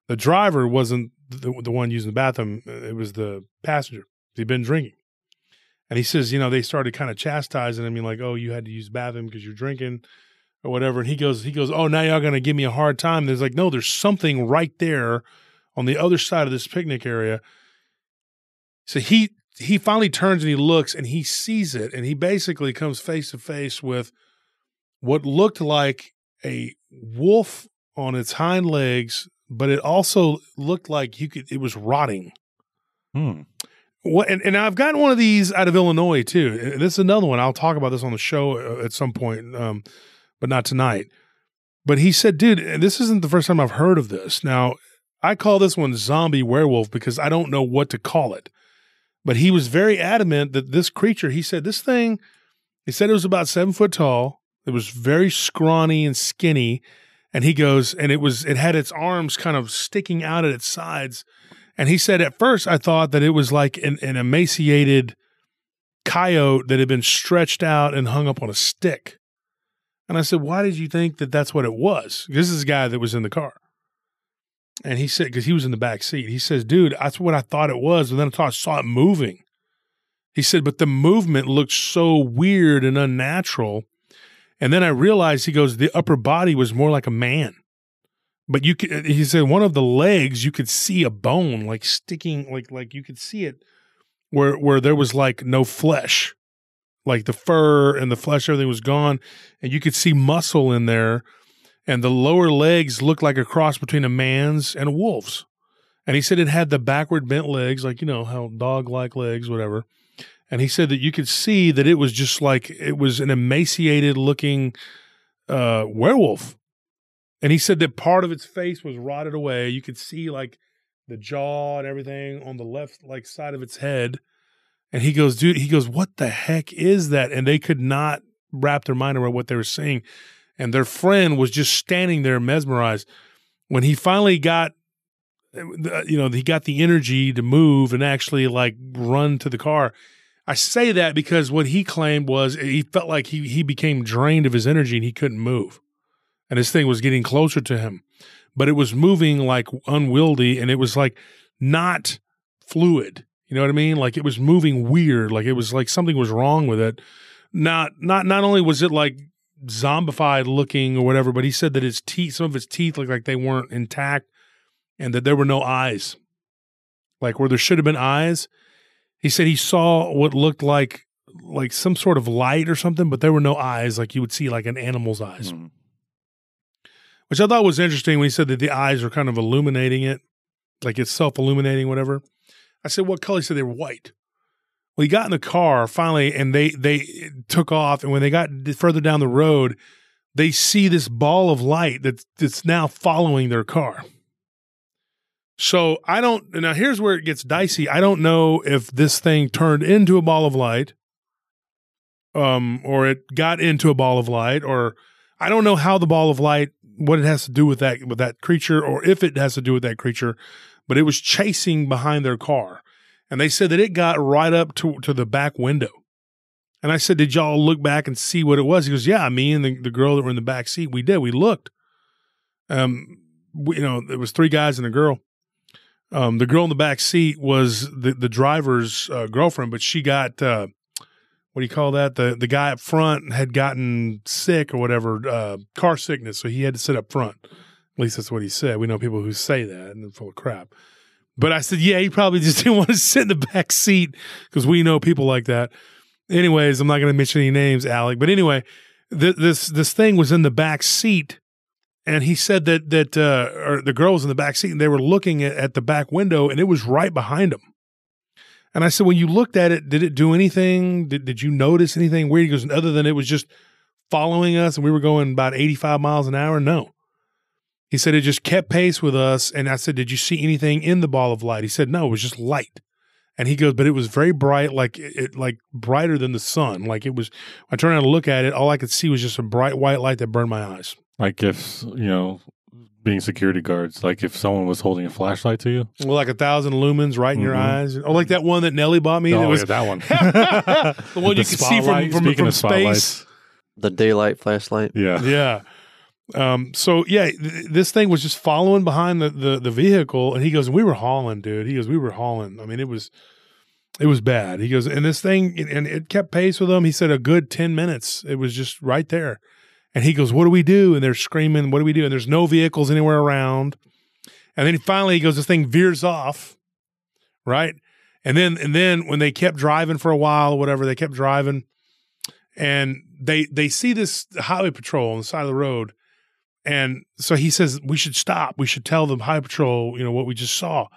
The driver wasn't the, the one using the bathroom. Uh, it was the passenger. He'd been drinking." And he says, you know, they started kind of chastising him, like, "Oh, you had to use bathroom because you're drinking." Or whatever, and he goes, he goes, oh, now y'all gonna give me a hard time. There's like, no, there's something right there on the other side of this picnic area. So he he finally turns and he looks and he sees it, and he basically comes face to face with what looked like a wolf on its hind legs, but it also looked like you could it was rotting. Hmm. What and, and I've gotten one of these out of Illinois too. And this is another one. I'll talk about this on the show uh, at some point, um, but not tonight. But he said, dude, and this isn't the first time I've heard of this. Now, I call this one zombie werewolf because I don't know what to call it. But he was very adamant that this creature, he said, this thing, he said it was about seven foot tall. It was very scrawny and skinny. And he goes, and it was, it had its arms kind of sticking out at its sides. And he said, at first, I thought that it was like an, an emaciated coyote that had been stretched out and hung up on a stick. And I said, why did you think that that's what it was? This is a guy that was in the car. And he said, because he was in the back seat, he says, dude, that's what I thought it was. And then I thought I saw it moving. He said, but the movement looked so weird and unnatural. And then I realized, he goes, the upper body was more like a man. But you could, he said, one of the legs, you could see a bone like sticking, like, like you could see it where, where there was like no flesh, like the fur and the flesh, everything was gone. And you could see muscle in there and the lower legs looked like a cross between a man's and a wolf's. And he said it had the backward bent legs, like, you know, how dog like legs, whatever. And he said that you could see that it was just like it was an emaciated looking uh, werewolf. And he said that part of its face was rotted away. You could see like the jaw and everything on the left like side of its head. And he goes, dude, he goes, what the heck is that? And they could not wrap their mind around what they were seeing and their friend was just standing there mesmerized. When he finally got, uh, you know, he got the energy to move and actually like run to the car. I say that because what he claimed was he felt like he he became drained of his energy and he couldn't move, and this thing was getting closer to him, but it was moving like unwieldy and it was like not fluid. You know what I mean? Like it was moving weird. Like it was like something was wrong with it. Not not not only was it like zombified looking or whatever, but he said that his teeth, some of his teeth looked like they weren't intact and that there were no eyes. Like where there should have been eyes. He said he saw what looked like like some sort of light or something, but there were no eyes like you would see like an animal's eyes. Mm. Which I thought was interesting when he said that the eyes are kind of illuminating it, like it's self illuminating, whatever. I said, what color? He said they were white. Well, he got in the car finally, and they they took off. And when they got further down the road, they see this ball of light that's that's now following their car. So I don't now. Here's where it gets dicey. I don't know if this thing turned into a ball of light, um, or it got into a ball of light, or I don't know how the ball of light what it has to do with that with that creature, or if it has to do with that creature. But it was chasing behind their car and they said that it got right up to, to the back window. And I said, Did y'all look back and see what it was? He goes, Yeah, me and the, the girl that were in the back seat, we did. We looked. Um, we, you know, it was three guys and a girl. Um, the girl in the back seat was the, the driver's uh, girlfriend, but she got uh, what do you call that? The the guy up front had gotten sick or whatever, uh, car sickness, so he had to sit up front. At least that's what he said. We know people who say that and they're full of crap. But I said, yeah, he probably just didn't want to sit in the back seat because we know people like that. Anyways, I'm not going to mention any names, Alec. But anyway, th- this this thing was in the back seat, and he said that that uh, or the girl was in the back seat, and they were looking at, at the back window, and it was right behind them. And I said, when you looked at it, did it do anything? Did, did you notice anything weird? He goes, other than it was just following us and we were going about 85 miles an hour? No. He said it just kept pace with us. And I said, Did you see anything in the ball of light? He said, No, it was just light. And he goes, But it was very bright, like it like brighter than the sun. Like it was I turned around to look at it, all I could see was just a bright white light that burned my eyes. Like if you know, being security guards, like if someone was holding a flashlight to you. Well, like a thousand lumens right in your Mhm. eyes. Or like that one that Nelly bought me. oh, that was yeah, that one. the one you The could see from, spotlight. from, from space. The daylight flashlight. Yeah. yeah. Um, so yeah, th- this thing was just following behind the, the the vehicle, and he goes, "We were hauling, dude." He goes, "We were hauling." I mean, it was it was bad. He goes, and this thing, and it kept pace with him. He said a good ten minutes. It was just right there, and he goes, "What do we do?" And they're screaming, "What do we do?" And there's no vehicles anywhere around. And then finally, he goes, "This thing veers off, right?" And then and then when they kept driving for a while or whatever, they kept driving, and they they see this highway patrol on the side of the road and so he says we should stop. We should tell the highway patrol you know what we just saw.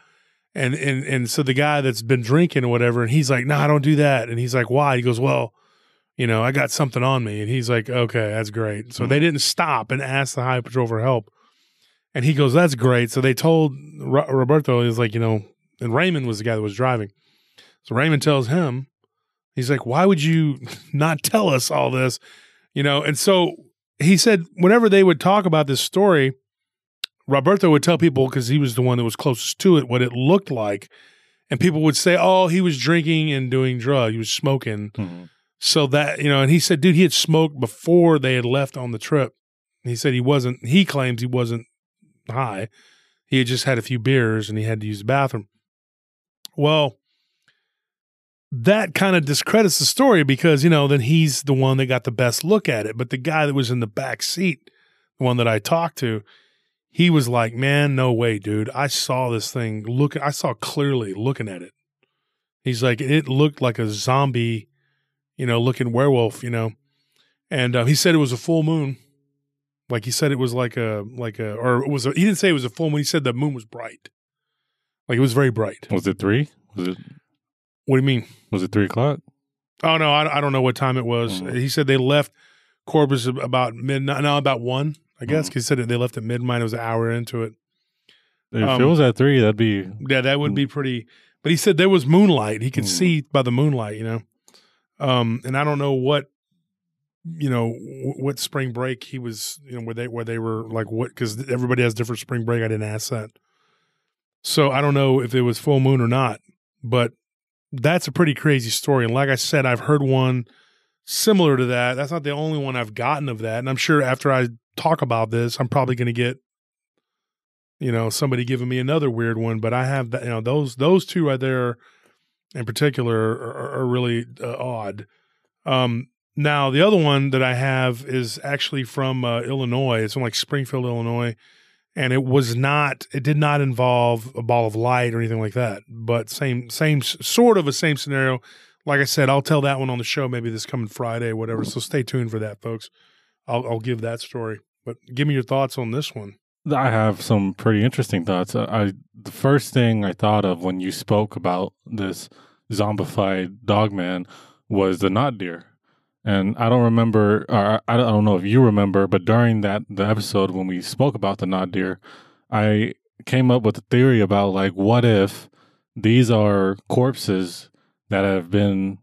And and and so the guy that's been drinking or whatever and he's like no i don't do that. And he's like why? He goes well you know i got something on me. And he's like okay that's great. So they mm-hmm. didn't stop and ask the highway patrol for help. And he goes that's great. So they told Ro- roberto he's like you know and raymond was the guy that was driving. So raymond tells him he's like why would you not tell us all this? You know and so he said whenever they would talk about this story, Roberto would tell people because he was the one that was closest to it what it looked like, and people would say, "Oh, he was drinking and doing drugs. He was smoking." Mhm. So that you know, and he said, "Dude, he had smoked before they had left on the trip." He said he wasn't. He claims he wasn't high. He had just had a few beers and he had to use the bathroom. Well, that kind of discredits the story because you know then he's the one that got the best look at it. But the guy that was in the back seat the one that i talked to he was like man no way dude. I saw this thing look i saw clearly looking at it. He's like it looked like a zombie you know looking werewolf you know? And uh, he said it was a full moon. Like he said it was like a like a or it was a, he didn't say it was a full moon he said the moon was bright. Like it was very bright. Was it three? Was it what do you mean was it three o'clock? Oh no, I, I don't know what time it was. Mhm. He said they left Corpus about midnight. No, about one, I guess. Mhm. 'cause He said they left at midnight. It was an hour into it. If Um, it was at three, that'd be Yeah, that would be pretty. But he said there was moonlight. He could Mhm. see by the moonlight, you know. Um, and I don't know what, you know, what spring break he was, you know, where they where they were like what because everybody has different spring break. I didn't ask that, so I don't know if it was full moon or not. But that's a pretty crazy story. And like I said, I've heard one similar to that. That's not the only one I've gotten of that. And I'm sure after I talk about this, I'm probably going to get, you know, somebody giving me another weird one. But I have that, you know, those those two right there in particular are, are really uh, odd. Um, now the other one that I have is actually from uh, Illinois. It's from like Springfield, Illinois, and it was not. It did not involve a ball of light or anything like that. But same, same sort of a same scenario. Like I said, I'll tell that one on the show maybe this coming Friday, or whatever. So stay tuned for that, folks. I'll, I'll give that story. But give me your thoughts on this one. I have some pretty interesting thoughts. Uh, I the first thing I thought of when you spoke about this zombified dog man was the not deer, and I don't remember. Or I don't know if you remember, but during that the episode when we spoke about the not deer, I came up with a theory about like what if these are corpses that have been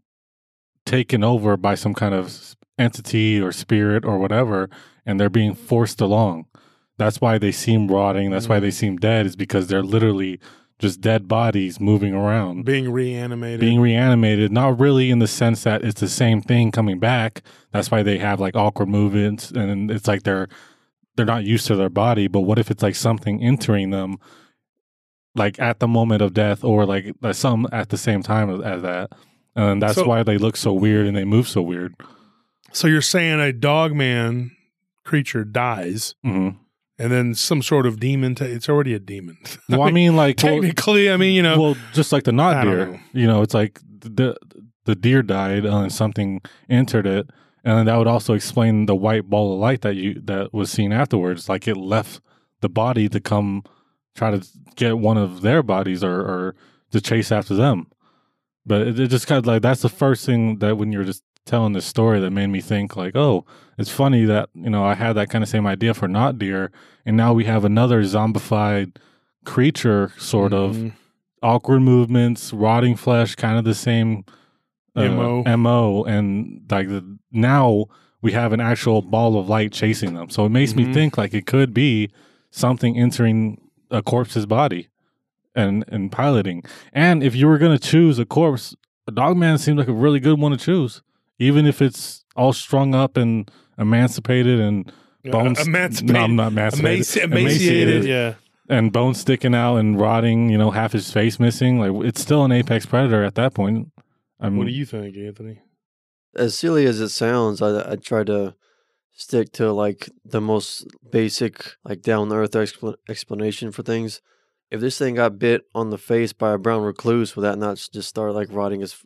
taken over by some kind of entity or spirit or whatever, and they're being forced along. That's why they seem rotting. That's why mm. they seem dead. Is because they're literally just dead bodies moving around, Being reanimated. being reanimated. Not really in the sense that it's the same thing coming back. That's why they have like awkward movements, and it's like they're they're not used to their body. But what if it's like something entering them, like at the moment of death, or like some at the same time as, as that? And that's So- why they look so weird and they move so weird. so you're saying a dog man creature dies hmm and then some sort of demon, it's already a demon. Well, I mean, like well, technically, I mean, you know, well, just like the not deer, know. you know, it's like the the deer died and something entered it, and then that would also explain the white ball of light that you that was seen afterwards. Like it left the body to come try to get one of their bodies or, or to chase after them. But it, it just kind of like that's the first thing that when you're just telling this story that made me think like, oh, it's funny that you know I had that kind of same idea for not deer, and now we have another zombified creature, sort of Mhm. awkward movements, rotting flesh, kind of the same uh, MO. mo, and like the, now we have an actual ball of light chasing them. So it makes Mhm. me think like it could be something entering a corpse's body and and piloting. And if you were going to choose a corpse, a dog man seems like a really good one to choose, even if it's all strung up and emancipated and bones. Uh, emancipated. No, I'm not emancipated. Emaci- emaciated, yeah. And bones sticking out and rotting. You know, half his face missing. Like it's still an apex predator at that point. I mean, What do you think, Anthony? As silly as it sounds, I, I try to stick to like the most basic, like down to earth expl- explanation for things. If this thing got bit on the face by a brown recluse, would that not just start like rotting his?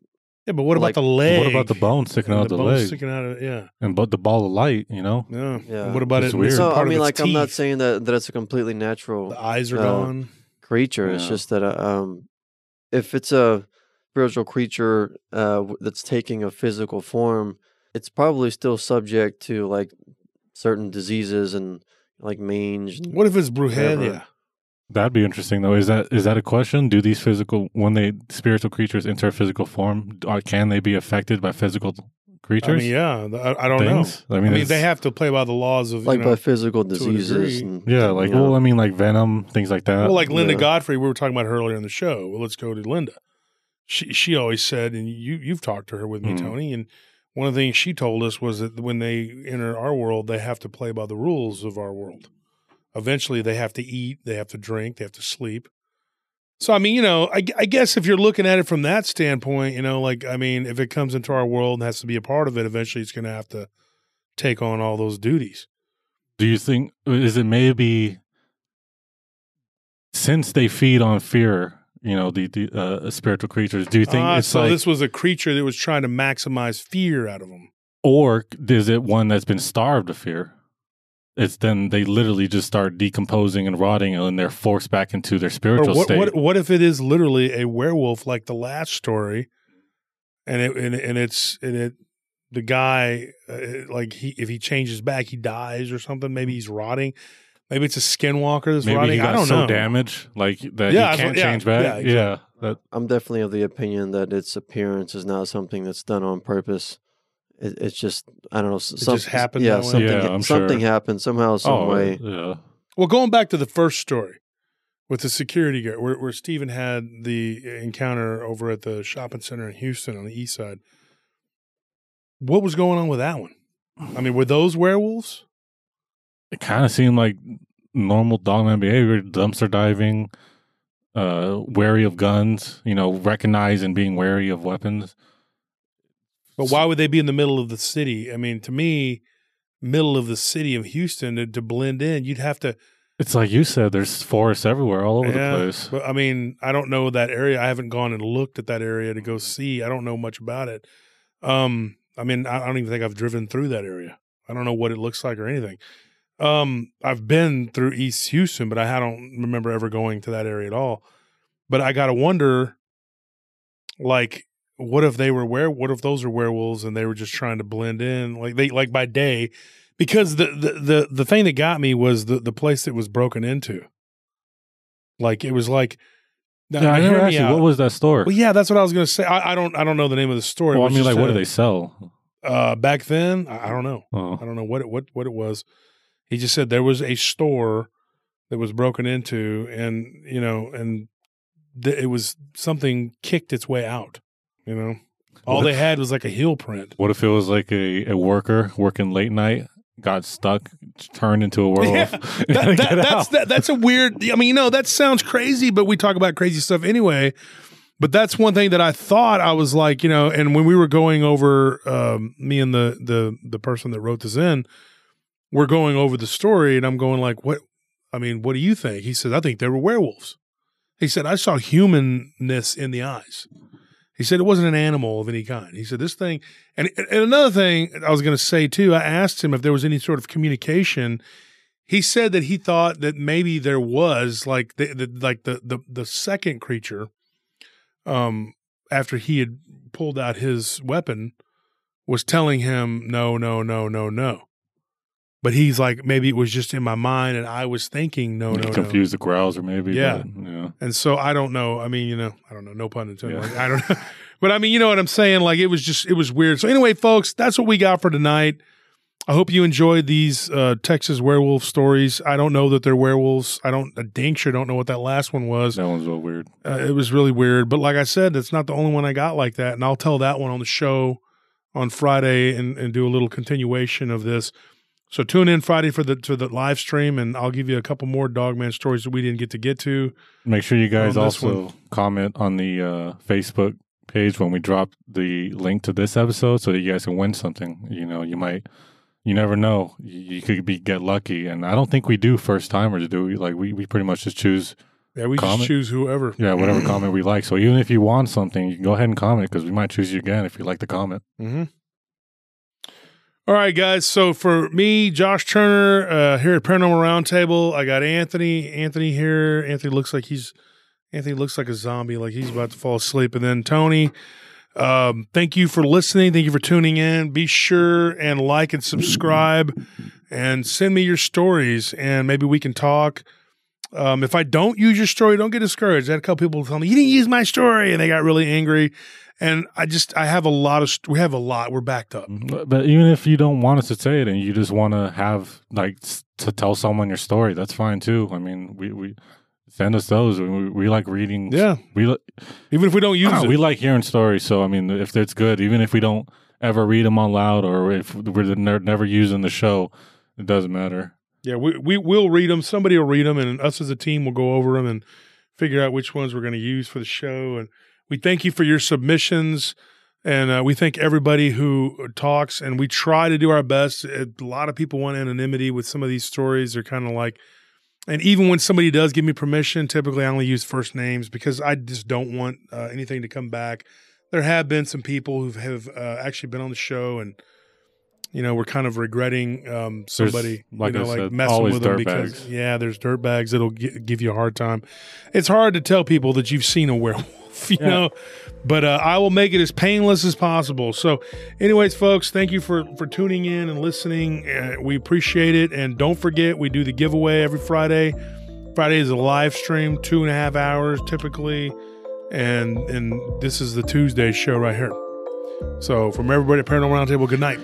Yeah, but what about the leg? what about the bone sticking out of the, leg sticking out of yeah. and but the ball of light? You know, Yeah. Yeah. What about It's it? weird. missing So I part of mean, its like I'm not saying that that it's a completely natural the eyes are uh, gone. creature. It's just that uh, um, if it's a spiritual creature uh, that's taking a physical form, it's probably still subject to like certain diseases and like mange. and- What if it's Whatever. brujeria? That'd be interesting though. Is that is that a question? Do these physical when they spiritual creatures enter physical form, or can they be affected by physical creatures? I mean, yeah, I, I don't things? know. I mean, I mean, mean, they have to play by the laws of like you know, by physical diseases. And, Yeah, like you know, well, I mean, like venom, things like that. well, like Linda Yeah. Godfrey, we were talking about her earlier in the show. Well, let's go to Linda. She she always said, and you you've talked to her with me, Mhm. Tony, and one of the things she told us was that when they enter our world, they have to play by the rules of our world. Eventually, they have to eat, they have to drink, they have to sleep. So, I mean, you know, I, I guess if you're looking at it from that standpoint, you know, like, I mean, if it comes into our world and has to be a part of it, eventually it's going to have to take on all those duties. Do you think is it maybe since they feed on fear, you know, the, the uh, spiritual creatures? Do you think it's so like, this was a creature that was trying to maximize fear out of them. or is it one that's been starved of fear? It's then they literally just start decomposing and rotting, and they're forced back into their Or spiritual what, state. what what if it is literally a werewolf like the last story, and it and, and it's and it the guy uh, like he if he changes back he dies or something maybe he's rotting, maybe it's a skinwalker that's Maybe rotting. he got I don't so know. damaged, like that Yeah, he can't yeah, change back. yeah, Yeah, that I'm definitely of the opinion that its appearance is not something that's done on purpose. It, it's just I don't know. s- It just happened Yeah, that way? something. Yeah, I'm something sure. happened somehow, some oh way. yeah. Well, going back to the first story with the security guard, where, where Stephen had the encounter over at the shopping center in Houston on the east side. What was going on with that one? I mean, were those werewolves? it kind of seemed like normal dogman behavior dumpster diving uh wary of guns you know recognize and being wary of weapons But why would they be in the middle of the city? I mean, to me, middle of the city of Houston to, to blend in, you'd have to. it's like you said there's forests everywhere all over Yeah, the place But I mean, I don't know that area. I haven't gone and looked at that area to go see. I don't know much about it. Um, I mean, I I don't even think I've driven through that area. I don't know what it looks like or anything. Um, I've been through East Houston, but I don't remember ever going to that area at all. But I gotta wonder, like, what if they were where what if those are werewolves and they were just trying to blend in, like they like by day, because the the the, the thing that got me was the the place that was broken into. Like it was like. Now, yeah i never asked you out. what was that store Well, yeah, that's what I was going to say. I, I don't, I don't know the name of the story. well i mean like what do they sell Uh, back then, I, I don't know. oh I don't know what it, what what it was. He just said there was a store that was broken into, and you know, and th- it was something kicked its way out. You know, all What they if- had was like a heel print. what if it was like a, a worker working late night got stuck turned into a werewolf Yeah, That, that, that's that, that's a weird. I mean, you know, that sounds crazy, but we talk about crazy stuff anyway. But that's one thing that I thought I was like, you know, and when we were going over, um, me and the the the person that wrote this in, we're going over the story, and I'm going like, what? I mean, what do you think? He said, I think they were werewolves. He said, I saw humanness in the eyes. He said it wasn't an animal of any kind. He said this thing, and, and another thing I was going to say too. I asked him if there was any sort of communication. He said that he thought that maybe there was like the, the like the the the second creature, um, after he had pulled out his weapon, was telling him, no, no, no, no, no. But he's like, maybe it was just in my mind and I was thinking, no, no, no. the growls or maybe. Yeah. but, yeah. And so I don't know. I mean, you know, I don't know. No pun intended. Yeah. Like, I don't know. But I mean, you know what I'm saying? Like it was just, it was weird. So anyway, folks, that's what we got for tonight. I hope you enjoyed these uh, Texas werewolf stories. I don't know that they're werewolves. I don't, I dang sure don't know what that last one was. That one's a little weird. Uh, it was really weird. But like I said, it's not the only one I got like that. And I'll tell that one on the show on Friday and, and do a little continuation of this. So tune in Friday for the to the live stream, and I'll give you a couple more Dogman stories that we didn't get to get to. Make sure you guys also comment on the uh, Facebook page when we drop the link to this episode so that you guys can win something. You know, you might, you never know. You, you could be get lucky, and I don't think we do first timers. Do we? Like we, we pretty much just choose, Yeah, we Comment? just choose whoever. yeah, whatever comment we like. So even if you want something, you can go ahead and comment because we might choose you again if you like the comment. Mm-hmm. All right, guys. So for me, Josh Turner uh, here at Paranormal Roundtable, I got Anthony. Anthony here. Anthony looks like he's Anthony looks like a zombie, like he's about to fall asleep. And then Tony. Um, thank you for listening. Thank you for tuning in. Be sure and like and subscribe, and send me your stories, and maybe we can talk. Um, if I don't use your story, don't get discouraged. I had a couple people tell me you didn't use my story, and they got really angry. And I just I have a lot of we have a lot. We're backed up. But, but even if you don't want us to say it and you just want to have like to tell someone your story, that's fine too. I mean, we we send us those. We, we like reading. Yeah, we li- even if we don't use Ah, it. we like hearing stories. So I mean, if it's good, even if we don't ever read them out loud or if we're ne- never using the show, it doesn't matter. yeah, we we will read them. Somebody will read them, and us as a team will go over them and figure out which ones we're going to use for the show. And we thank you for your submissions, and uh, we thank everybody who talks. And we try to do our best. A lot of people want anonymity with some of these stories. They're kind of like. And even when somebody does give me permission, typically I only use first names because I just don't want uh, anything to come back. There have been some people who have uh, actually been on the show, and you know we're kind of regretting um, somebody, like you know, I like said, messing with them because bags. yeah, there's dirt bags that'll gi- give you a hard time. It's hard to tell people that you've seen a werewolf, you Yeah. know, but uh, I will make it as painless as possible. So, anyways, folks, thank you for for tuning in and listening. Uh, we appreciate it, and don't forget we do the giveaway every Friday. Friday is a live stream, two and a half hours typically, and and this is the Tuesday show right here. So, from everybody at Paranormal Roundtable, good night.